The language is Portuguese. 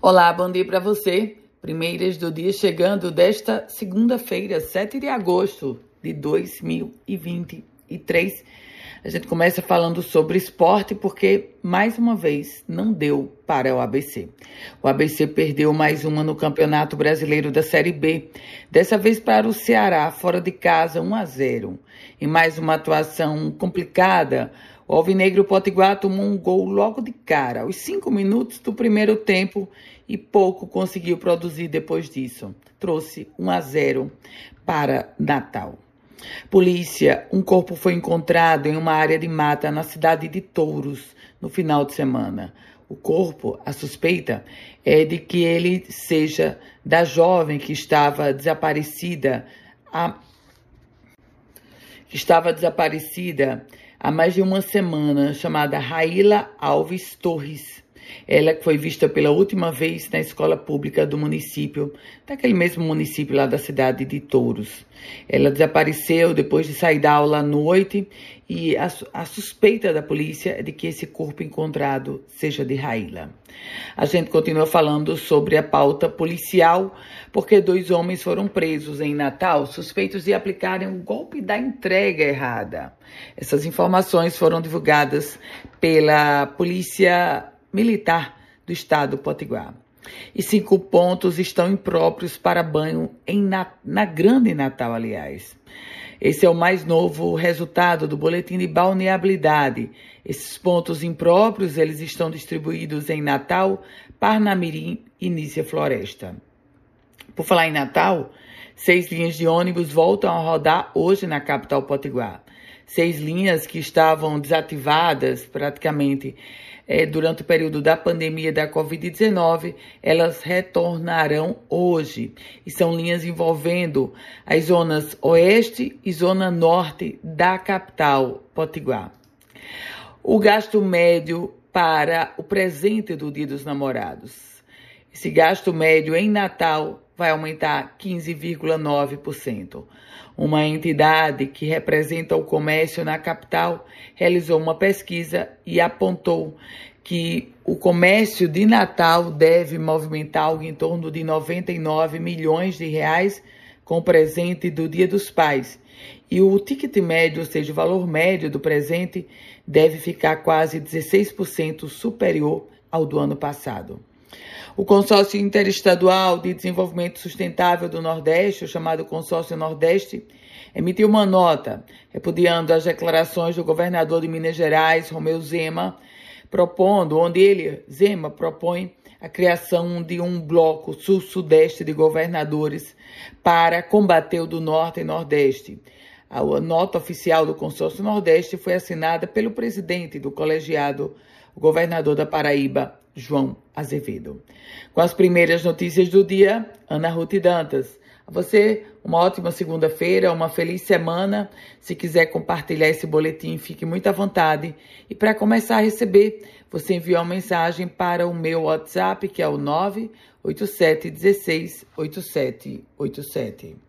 Olá, bom dia para você. Primeiras do dia chegando desta segunda-feira, 7 de agosto de 2023. A gente começa falando sobre esporte porque, mais uma vez, não deu para o ABC. O ABC perdeu mais uma no Campeonato Brasileiro da Série B, dessa vez para o Ceará, fora de casa, 1 a 0. Em mais uma atuação complicada, o Alvinegro Potiguar tomou um gol logo de cara, aos cinco minutos do primeiro tempo, e pouco conseguiu produzir depois disso. Trouxe 1 a 0 para Natal. Polícia, um corpo foi encontrado em uma área de mata na cidade de Touros no final de semana. O corpo, a suspeita, é de que ele seja da jovem que estava desaparecida a que estava desaparecida há mais de uma semana, chamada Raíla Alves Torres. Ela que foi vista pela última vez na escola pública do município, daquele mesmo município lá da cidade de Touros. Ela desapareceu depois de sair da aula à noite e a, a suspeita da polícia é de que esse corpo encontrado seja de Raíla. A gente continua falando sobre a pauta policial, porque dois homens foram presos em Natal suspeitos de aplicarem o golpe da entrega errada. Essas informações foram divulgadas pela Polícia Militar do Estado Potiguar. E cinco pontos estão impróprios para banho em na, na Grande Natal, aliás. Esse é o mais novo resultado do boletim de balneabilidade. Esses pontos impróprios, eles estão distribuídos em Natal, Parnamirim e Nícia Floresta. Por falar em Natal, seis linhas de ônibus voltam a rodar hoje na capital potiguar. Seis linhas que estavam desativadas praticamente é, durante o período da pandemia da Covid-19, elas retornarão hoje. E são linhas envolvendo as zonas oeste e zona norte da capital Potiguar. O gasto médio para o presente do Dia dos Namorados. Esse gasto médio em Natal vai aumentar 15,9%. Uma entidade que representa o comércio na capital realizou uma pesquisa e apontou que o comércio de Natal deve movimentar algo em torno de 99 milhões de reais com presente do Dia dos Pais. E o ticket médio, ou seja, o valor médio do presente, deve ficar quase 16% superior ao do ano passado. O Consórcio Interestadual de Desenvolvimento Sustentável do Nordeste, o chamado Consórcio Nordeste, emitiu uma nota repudiando as declarações do governador de Minas Gerais, Romeu Zema, propondo, onde ele, Zema, propõe a criação de um bloco sul-sudeste de governadores para combater o do Norte e Nordeste. A nota oficial do Consórcio Nordeste foi assinada pelo presidente do colegiado, o governador da Paraíba, João Azevedo. Com as primeiras notícias do dia, Ana Ruth Dantas. A você, uma ótima segunda-feira, uma feliz semana. Se quiser compartilhar esse boletim, fique muito à vontade. E para começar a receber, você envia uma mensagem para o meu WhatsApp, que é o 987 16 8787.